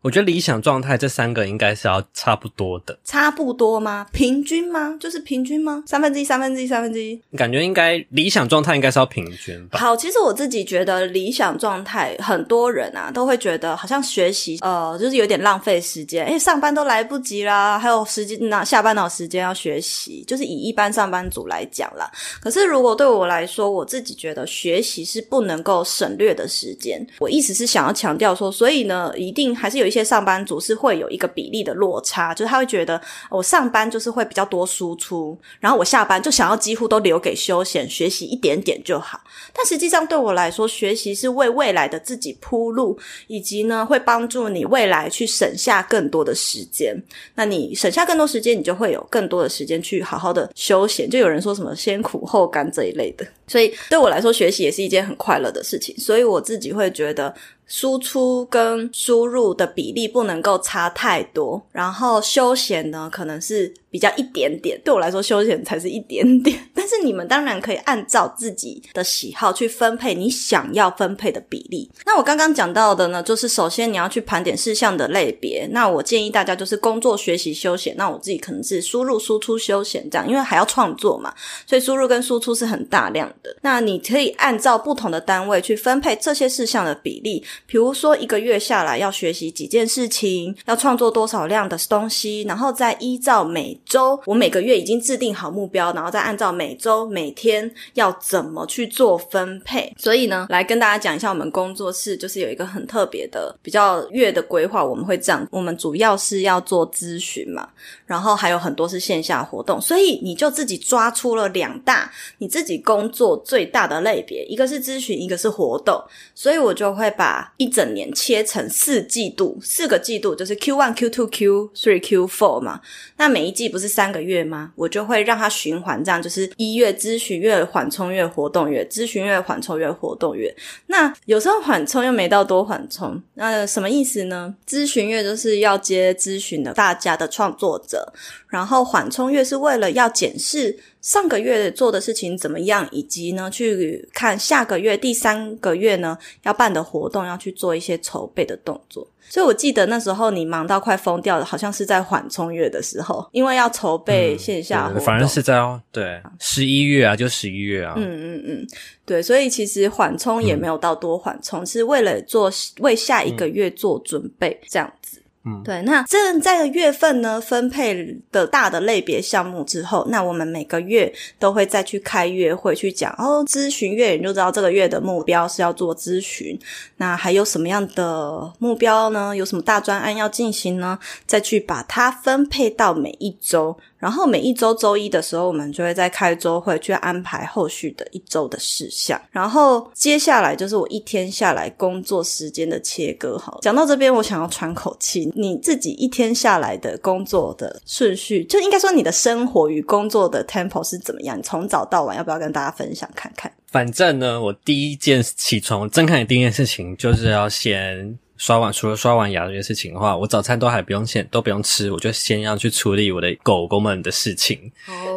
我觉得理想状态这三个应该是要差不多的，差不多吗？平均吗？就是平均吗？三分之一，三分之一，三分之一。感觉应该理想状态应该是要平均吧。好，其实我自己觉得理想状态，很多人啊都会觉得好像学习呃就是有点浪费时间，哎，上班都来不及啦，还有时间那下班有时间要学习，就是以一般上班族来讲啦。可是如果对我来说，我自己觉得学习是不能够省略的时间。我一直是想要强调说，所以呢，一定还是有。一些上班族是会有一个比例的落差，就是他会觉得我上班就是会比较多输出，然后我下班就想要几乎都留给休闲学习一点点就好。但实际上对我来说，学习是为未来的自己铺路，以及呢会帮助你未来去省下更多的时间。那你省下更多时间，你就会有更多的时间去好好的休闲。就有人说什么先苦后甘这一类的，所以对我来说，学习也是一件很快乐的事情。所以我自己会觉得。输出跟输入的比例不能够差太多，然后休闲呢，可能是。比较一点点，对我来说休闲才是一点点。*laughs* 但是你们当然可以按照自己的喜好去分配你想要分配的比例。那我刚刚讲到的呢，就是首先你要去盘点事项的类别。那我建议大家就是工作、学习、休闲。那我自己可能是输入、输出、休闲这样，因为还要创作嘛，所以输入跟输出是很大量的。那你可以按照不同的单位去分配这些事项的比例。比如说一个月下来要学习几件事情，要创作多少量的东西，然后再依照每周，我每个月已经制定好目标，然后再按照每周每天要怎么去做分配。所以呢，来跟大家讲一下，我们工作室就是有一个很特别的、比较月的规划。我们会这样，我们主要是要做咨询嘛，然后还有很多是线下活动，所以你就自己抓出了两大你自己工作最大的类别，一个是咨询，一个是活动。所以我就会把一整年切成四季度，四个季度就是 Q one、Q two、Q three、Q four 嘛。那每一季不不是三个月吗？我就会让它循环，这样就是一月咨询月、缓冲月、活动月，咨询月、缓冲月、活动月。那有时候缓冲又没到多缓冲，那什么意思呢？咨询月就是要接咨询的大家的创作者，然后缓冲月是为了要检视。上个月做的事情怎么样？以及呢，去看下个月、第三个月呢要办的活动，要去做一些筹备的动作。所以我记得那时候你忙到快疯掉了，好像是在缓冲月的时候，因为要筹备线下活动。反正是在哦，对，十一月啊，就十一月啊。嗯嗯嗯，对，所以其实缓冲也没有到多缓冲，是为了做为下一个月做准备这样子。对，那这在月份呢分配的大的类别项目之后，那我们每个月都会再去开月会去讲哦，咨询月你就知道这个月的目标是要做咨询，那还有什么样的目标呢？有什么大专案要进行呢？再去把它分配到每一周。然后每一周周一的时候，我们就会在开周会去安排后续的一周的事项。然后接下来就是我一天下来工作时间的切割。好，讲到这边，我想要喘口气。你自己一天下来的工作的顺序，就应该说你的生活与工作的 tempo 是怎么样？从早到晚，要不要跟大家分享看看？反正呢，我第一件起床睁开眼第一件事情就是要先。刷碗，除了刷完牙这件事情的话，我早餐都还不用先都不用吃，我就先要去处理我的狗狗们的事情，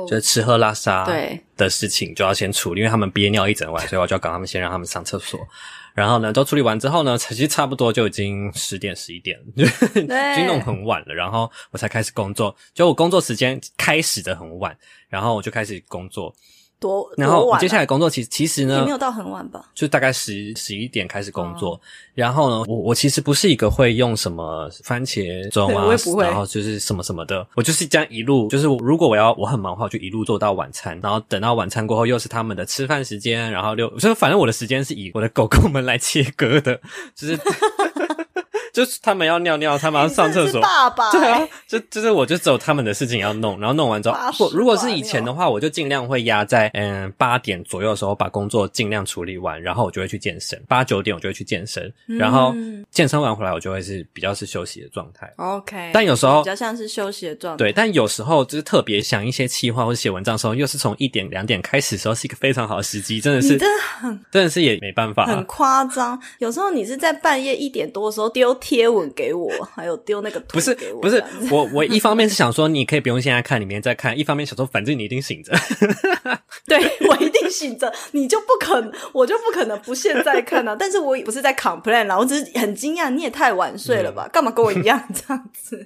就是吃喝拉撒的事情就要先处理，因为他们憋尿一整晚，*laughs* 所以我就要赶他们先让他们上厕所。然后呢，都处理完之后呢，其实差不多就已经十点十一点，*laughs* 已经弄很晚了。然后我才开始工作，就我工作时间开始的很晚，然后我就开始工作。多，然后我接下来工作其实其实呢，也没有到很晚吧，就大概十十一点开始工作。然后呢，我我其实不是一个会用什么番茄钟啊，然后就是什么什么的，我就是这样一路，就是如果我要我很忙的话，就一路做到晚餐，然后等到晚餐过后又是他们的吃饭时间，然后六，就反正我的时间是以我的狗狗们来切割的，就是。*laughs* 就是他们要尿尿，他们要上厕所，爸爸 *laughs* 对啊，就就是我就只有他们的事情要弄，然后弄完之后，如果是以前的话，我就尽量会压在嗯八点左右的时候把工作尽量处理完，然后我就会去健身，八九点我就会去健身，然后健身完回来我就会是比较是休息的状态。OK，但有时候比较像是休息的状态。对，但有时候就是特别想一些企划或者写文章的时候，又是从一点两点开始的时候，是一个非常好的时机，真的是，真的很，真的是也没办法，很夸张。有时候你是在半夜一点多的时候丢。贴文给我，还有丢那个图不是给我不是这样子我我一方面是想说你可以不用现在看，你明天再看；一方面想说反正你一定醒着。*laughs* 对我一定醒着，你就不可能，我就不可能不现在看啊。*laughs* 但是我也不是在 complain 啦，我只是很惊讶，你也太晚睡了吧？*laughs* 干嘛跟我一样这样子？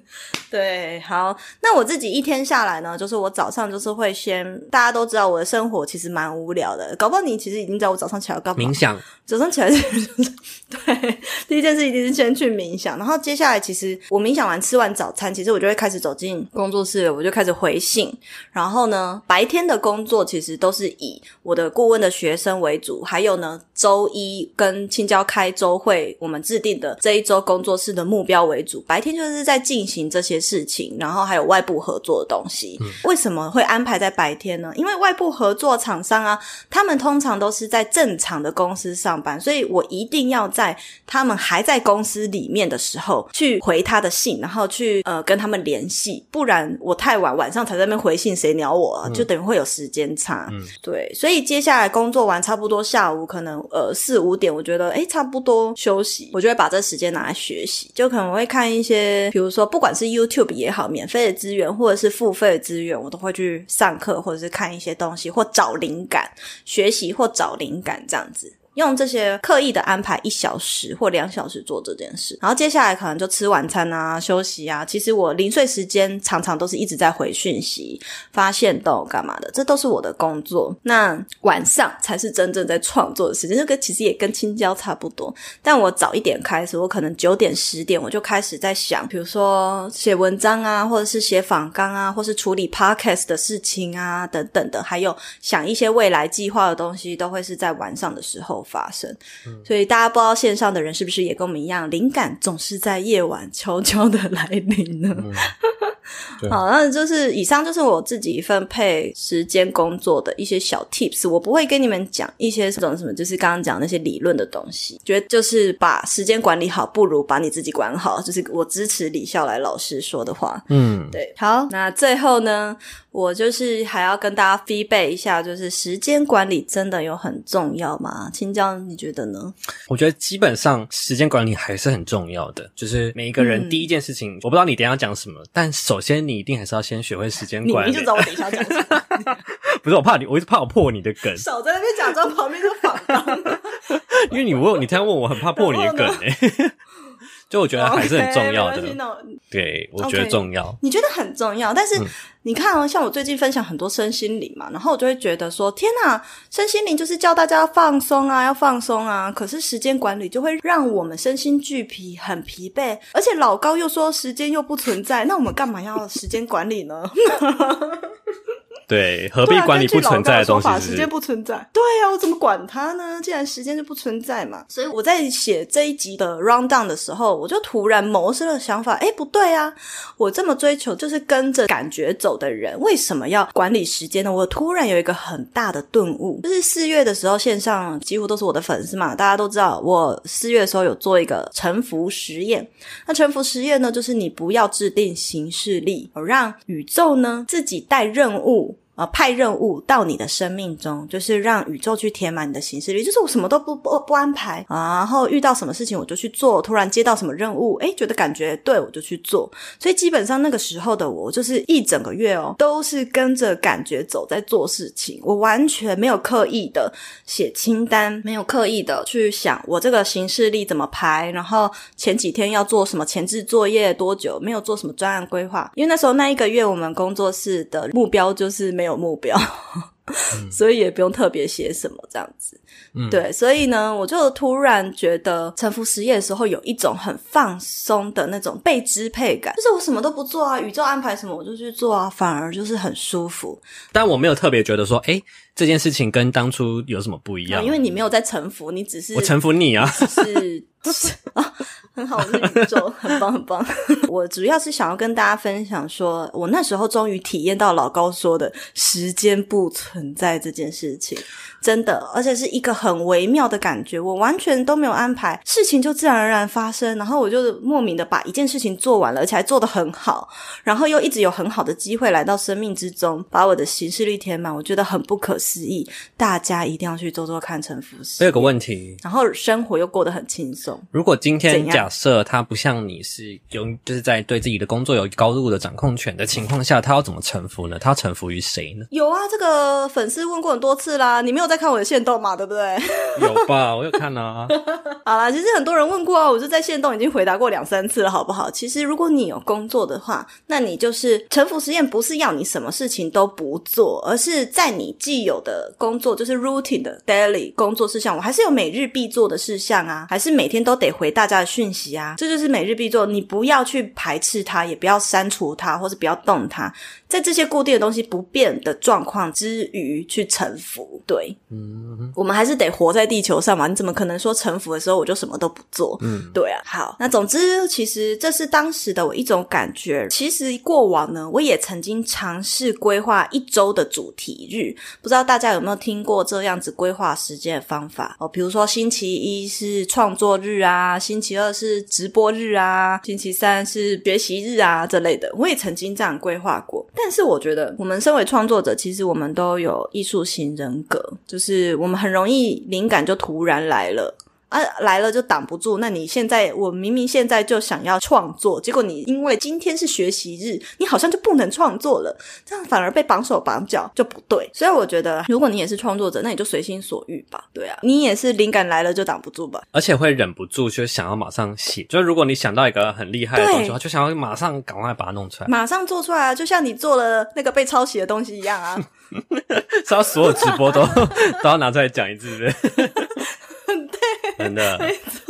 对，好，那我自己一天下来呢，就是我早上就是会先，大家都知道我的生活其实蛮无聊的，搞不好你其实已经知道我早上起来要干嘛冥。想，早上起来就是 *laughs* 对，第一件事一定是先去冥想，然后接下来其实我冥想完吃完早餐，其实我就会开始走进工作室了，我就开始回信。然后呢，白天的工作其实都是以我的顾问的学生为主，还有呢，周一跟青椒开周会，我们制定的这一周工作室的目标为主。白天就是在进行这些事情，然后还有外部合作的东西。为什么会安排在白天呢？因为外部合作厂商啊，他们通常都是在正常的公司上班，所以我一定要在他们还在公司里面的时候去回他的信，然后去呃跟他们联系，不然我太晚晚上才在那边回信，谁鸟我啊？就等于会有时间差。嗯对，所以接下来工作完差不多下午可能呃四五点，我觉得诶差不多休息，我就会把这时间拿来学习，就可能会看一些，比如说不管是 YouTube 也好，免费的资源或者是付费的资源，我都会去上课或者是看一些东西，或找灵感，学习或找灵感这样子。用这些刻意的安排一小时或两小时做这件事，然后接下来可能就吃晚餐啊、休息啊。其实我零碎时间常常都是一直在回讯息、发现动干嘛的，这都是我的工作。那晚上才是真正在创作的时间，这个其实也跟青椒差不多。但我早一点开始，我可能九点、十点我就开始在想，比如说写文章啊，或者是写访纲啊，或是处理 podcast 的事情啊，等等的，还有想一些未来计划的东西，都会是在晚上的时候发生。所以大家不知道线上的人是不是也跟我们一样，灵感总是在夜晚悄悄的来临呢？对好，那就是以上就是我自己分配时间工作的一些小 tips，我不会跟你们讲一些这种什么，就是刚刚讲那些理论的东西。觉得就是把时间管理好，不如把你自己管好，就是我支持李笑来老师说的话。嗯，对，好，那最后呢，我就是还要跟大家 feedback 一下，就是时间管理真的有很重要吗？青椒，你觉得呢？我觉得基本上时间管理还是很重要的，就是每一个人嗯第一件事情，我不知道你等一下要讲什么，但首先你一定还是要先学会时间管理你你就知。道我等一下讲什么，*laughs* 不是我怕你，我一直怕我破你的梗，少在那边假装旁边就反刚。*laughs* 因为你问你这样问我，很怕破你的梗诶、就我觉得还是很重要的对，我觉得重要。你觉得很重要，但是嗯你看哦，像我最近分享很多身心灵嘛，然后我就会觉得说，天呐，身心灵就是教大家要放松啊，要放松啊。可是时间管理就会让我们身心俱疲，很疲惫，而且老高又说时间又不存在，那我们干嘛要时间管理呢？*laughs* 对，何必管理不存在的东西？是时间不存在。对啊，我怎么管它呢？既然时间就不存在嘛，所以我在写这一集的 round down 的时候，我就突然萌生了想法：哎，不对啊！我这么追求就是跟着感觉走的人，为什么要管理时间呢？我突然有一个很大的顿悟，就是四月的时候，线上几乎都是我的粉丝嘛，大家都知道，我四月的时候有做一个沉浮实验。那沉浮实验呢，就是你不要制定行事历，让宇宙呢自己带任务。呃，派任务到你的生命中，就是让宇宙去填满你的行事历，就是我什么都不不不安排。啊，然后遇到什么事情我就去做，突然接到什么任务，诶，觉得感觉对我就去做，所以基本上那个时候的我，就是一整个月哦，都是跟着感觉走在做事情，我完全没有刻意的写清单，没有刻意的去想我这个行事历怎么排，然后前几天要做什么前置作业多久，没有做什么专案规划，因为那时候那一个月我们工作室的目标就是没有目标。*laughs* 所以也不用特别写什么这样子，嗯对，所以呢，我就突然觉得沉浮实验的时候有一种很放松的那种被支配感，就是我什么都不做啊，宇宙安排什么我就去做啊，反而就是很舒服。但我没有特别觉得说，哎，这件事情跟当初有什么不一啊，样？因为你没有在臣服，你只是我臣服你啊，是啊，*laughs* 很好，我是宇宙，*laughs* 很棒，很棒。我主要是想要跟大家分享说，我那时候终于体验到老高说的时间不存在这件事情，真的，而且是一个很微妙的感觉，我完全都没有安排，事情就自然而然发生，然后我就莫名的把一件事情做完了，而且还做得很好，然后又一直有很好的机会来到生命之中，把我的行事历填满，我觉得很不可思议。大家一定要去做做看，陈服式我有个问题，然后生活又过得很轻松。如果今天怎样假设他不像你是有就是在对自己的工作有高度的掌控权的情况下，他要怎么臣服呢？他要臣服于谁呢？有啊，这个粉丝问过很多次啦，你没有在看我的线动嘛？对不对？*laughs* 有吧，我有看啊。*laughs* 好啦，其实很多人问过啊，我就在线动已经回答过两三次了，好不好？其实如果你有工作的话，那你就是臣服实验，不是要你什么事情都不做，而是在你既有的工作，就是 routine 的 daily 工作事项，我还是有每日必做的事项啊，还是每天都得回大家的讯啊，这就是每日必做。你不要去排斥它，也不要删除它，或者不要动它，在这些固定的东西不变的状况之余去臣服。对，嗯，我们还是得活在地球上嘛，你怎么可能说臣服的时候我就什么都不做？嗯，对啊。好，那总之，其实这是当时的我一种感觉。其实过往呢，我也曾经尝试规划一周的主题日，不知道大家有没有听过这样子规划时间的方法哦？比如说星期一是创作日啊，星期二是直播日啊，星期三是学习日啊这类的，我也曾经这样规划过。但但是我觉得，我们身为创作者，其实我们都有艺术型人格，就是我们很容易灵感就突然来了。啊，来了就挡不住。那你现在，我明明现在就想要创作，结果你因为今天是学习日，你好像就不能创作了，这样反而被绑手绑脚就不对。所以我觉得，如果你也是创作者，那你就随心所欲吧。对啊，你也是灵感来了就挡不住吧。而且会忍不住就想要马上写。就如果你想到一个很厉害的东西，就想要马上赶快把它弄出来，马上做出来啊！就像你做了那个被抄袭的东西一样啊！*laughs* 是要所有直播都 *laughs* 都要拿出来讲一次，对不对？*laughs* 真的，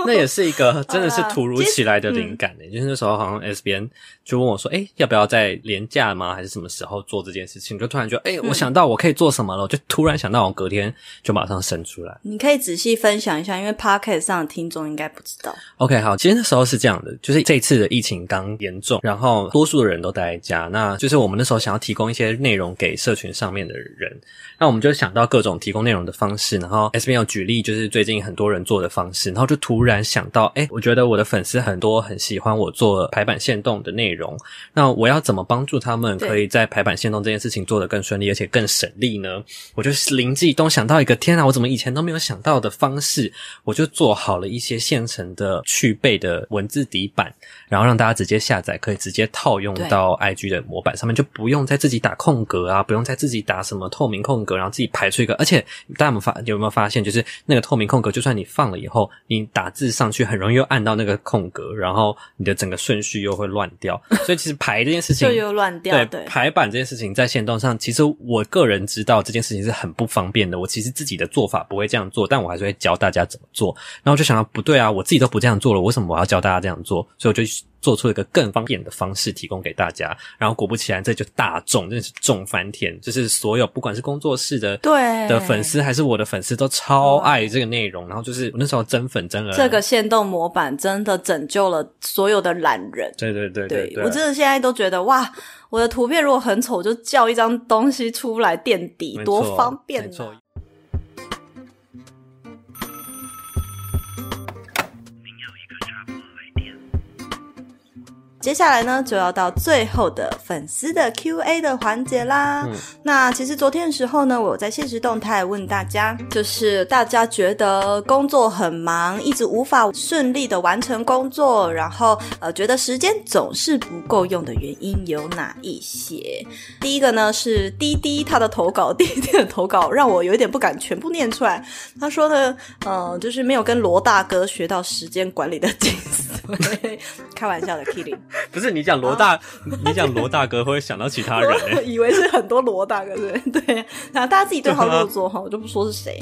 那也是一个真的是突如其来的灵感呢。就是那时候好像 S 边就问我说：“哎，要不要在廉价吗？还是什么时候做这件事情？”就突然觉得：“哎，我想到我可以做什么了。”就突然想到，我隔天就马上生出来。你可以仔细分享一下，因为 Podcast 上的听众应该不知道。OK，好，其实那时候是这样的，就是这次的疫情刚严重，然后多数的人都待在家，那就是我们那时候想要提供一些内容给社群上面的人，那我们就想到各种提供内容的方式。然后 S 边有举例，就是最近很多人做的方式，然后就突然想到，哎，我觉得我的粉丝很多很喜欢我做排版线动的内容，那我要怎么帮助他们可以在排版线动这件事情做得更顺利，而且更省力呢？我就灵机一动想到一个，天啊，我怎么以前都没有想到的方式？我就做好了一些现成的去背的文字底板，然后让大家直接下载，可以直接套用到 IG 的模板上面，就不用再自己打空格啊，不用再自己打什么透明空格，然后自己排出一个。而且大家有发有没有发现，就是那个透明空格，就算你放了以后，你打字上去很容易又按到那个空格，然后你的整个顺序又会乱掉。*laughs* 所以其实排这件事情就又乱掉。对排版这件事情在线动上，其实我个人知道这件事情是很不方便的。我其实自己的做法不会这样做，但我还是会教大家怎么做。然后我就想到不对啊，我自己都不这样做了，为什么我要教大家这样做？所以我就做出一个更方便的方式提供给大家。然后果不其然，这就大众真的是众翻天，就是所有不管是工作室的对的粉丝，还是我的粉丝，都超爱这个内容。然后就是我那时候真粉真儿，这个限动模板真的拯救了所有的懒人。对对对对，对我真的现在都觉得哇，我的图片如果很丑，就叫一张东西出来垫底，多方便啊！接下来呢，就要到最后的粉丝的 Q&A 的环节啦。那其实昨天的时候呢，我在现实动态问大家，就是大家觉得工作很忙，一直无法顺利的完成工作，然后呃，觉得时间总是不够用的原因有哪一些？第一个呢是滴滴他的投稿，滴滴的投稿让我有一点不敢全部念出来。他说呢，呃，就是没有跟罗大哥学到时间管理的精髓，开玩笑的，kidding。*laughs* 不是你讲罗大，你讲罗大哥会想到其他人，*laughs* 以为是很多罗大哥，对对。那大家自己对号入座哈，我就不说是谁。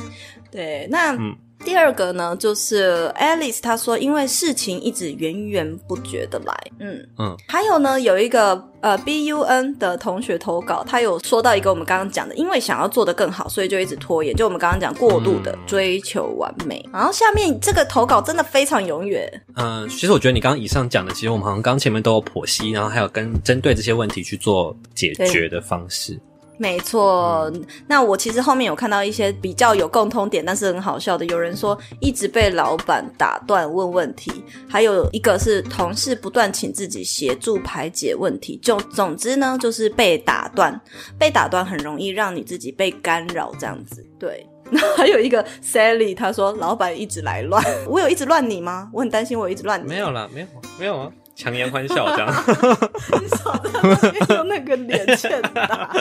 对，那第二个呢，就是 Alice 她说，因为事情一直源源不绝的来，嗯嗯。还有呢，有一个呃 BUN 的同学投稿，他有说到一个我们刚刚讲的，因为想要做的更好，所以就一直拖延，就我们刚刚讲过度的追求完美。然后下面这个投稿真的非常永远。嗯，其实我觉得你刚刚以上讲的，其实我们好像刚前面都有剖析，然后还有跟针对这些问题去做解决的方式。没错，那我其实后面有看到一些比较有共通点，但是很好笑的。有人说一直被老板打断问问题，还有一个是同事不断请自己协助排解问题。就总之呢，就是被打断，被打断很容易让你自己被干扰这样子。对。*laughs* 还有一个 Sally，他说老板一直来乱，我有一直乱你吗？我很担心我一直乱你。没有啦，没有，没有啊。强颜欢笑这样，*laughs* 你少在那边用那个脸欠打，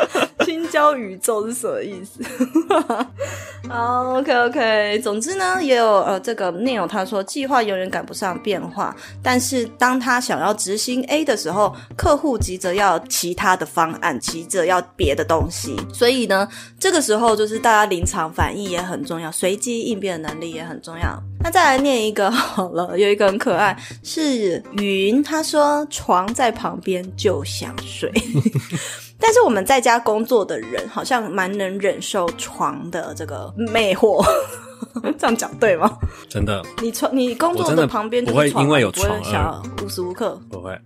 教宇宙是什么意思？*laughs* 好，OK OK。总之呢，也有呃，这个 Neil 他说，计划永远赶不上变化，但是当他想要执行 A 的时候，客户急着要其他的方案，急着要别的东西，所以呢，这个时候就是大家临场反应也很重要，随机应变的能力也很重要。那再来念一个好了，有一个很可爱，是云。他说：“床在旁边就想睡。*laughs* ”但是我们在家工作的人好像蛮能忍受床的这个魅惑。*laughs* 这样讲对吗？真的，你床你工作的旁边不会因为有床而无时无刻不会。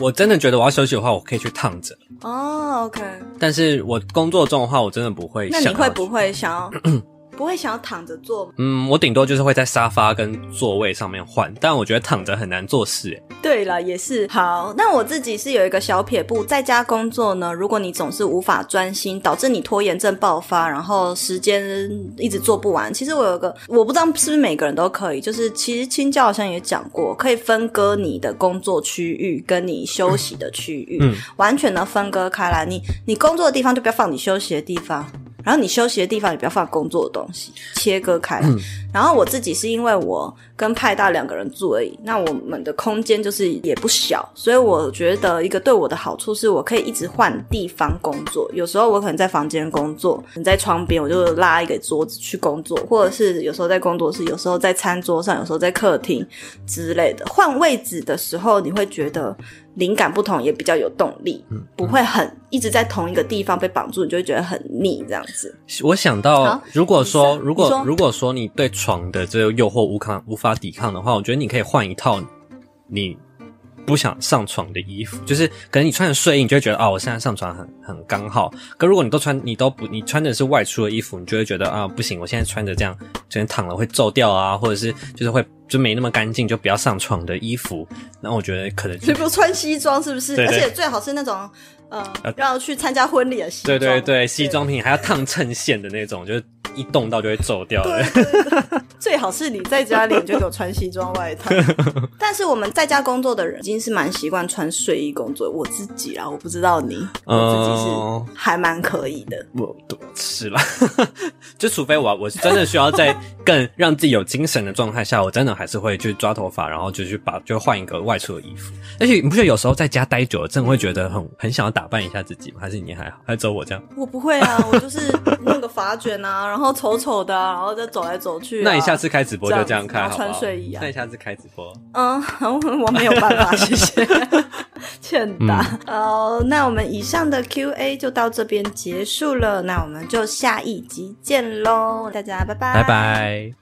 我真的觉得我要休息的话，我可以去躺着。哦，OK。但是我工作中的话，我真的不会。那你会不会想要？*clears throat* 不会想要躺着做，嗯，我顶多就是会在沙发跟座位上面换，但我觉得躺着很难做事。哎，对了，也是好。那我自己是有一个小撇步，在家工作呢，如果你总是无法专心，导致你拖延症爆发，然后时间一直做不完。其实我有个，我不知道是不是每个人都可以，就是其实青教好像也讲过，可以分割你的工作区域跟你休息的区域，嗯，完全的分割开来。你你工作的地方就不要放你休息的地方。然后你休息的地方也不要放工作的东西，切割开。然后我自己是因为我跟派大两个人住而已，那我们的空间就是也不小，所以我觉得一个对我的好处是我可以一直换地方工作。有时候我可能在房间工作，你在窗边，我就拉一个桌子去工作，或者是有时候在工作室，有时候在餐桌上，有时候在客厅之类的。换位置的时候，你会觉得。灵感不同也比较有动力，不会很一直在同一个地方被绑住，你就会觉得很腻这样子。我想到，如果说如果如果说你对床的这个诱惑无抗无法抵抗的话，我觉得你可以换一套你不想上床的衣服，就是可能你穿着睡衣，你就会觉得啊，我现在上床很很刚好。可如果你都穿你都不你穿的是外出的衣服，你就会觉得啊，不行，我现在穿着这样，可能躺了会皱掉啊，或者是就是会。就没那么干净，就不要上床的衣服。那我觉得可能，所以不穿西装是不是？而且最好是那种，呃，要去参加婚礼的西装。对对对，西装品还要烫衬线的那种，就是一动到就会皱掉。对对对，*laughs* 最好是你在家里就给我穿西装外套。*laughs* 但是我们在家工作的人已经是蛮习惯穿睡衣工作。我自己啊，我不知道你，我自己是还蛮可以的。我是啦，*laughs* 就除非我我是真的需要在更让自己有精神的状态下，我真的。还是会去抓头发，然后就去把就换一个外出的衣服。而且你不觉得有时候在家待久了，真的会觉得很很想要打扮一下自己吗？还是你还好？还是只有我这样？我不会啊，我就是弄个发卷啊，然后丑丑的，*laughs* 然后再走来走去。那你下次开直播就这样看，穿睡衣啊？那你下次开直播？嗯，我没有办法，谢谢，*laughs* 欠打。哦，那我们以上的 Q A 就到这边结束了，那我们就下一集见喽，大家拜拜，拜拜。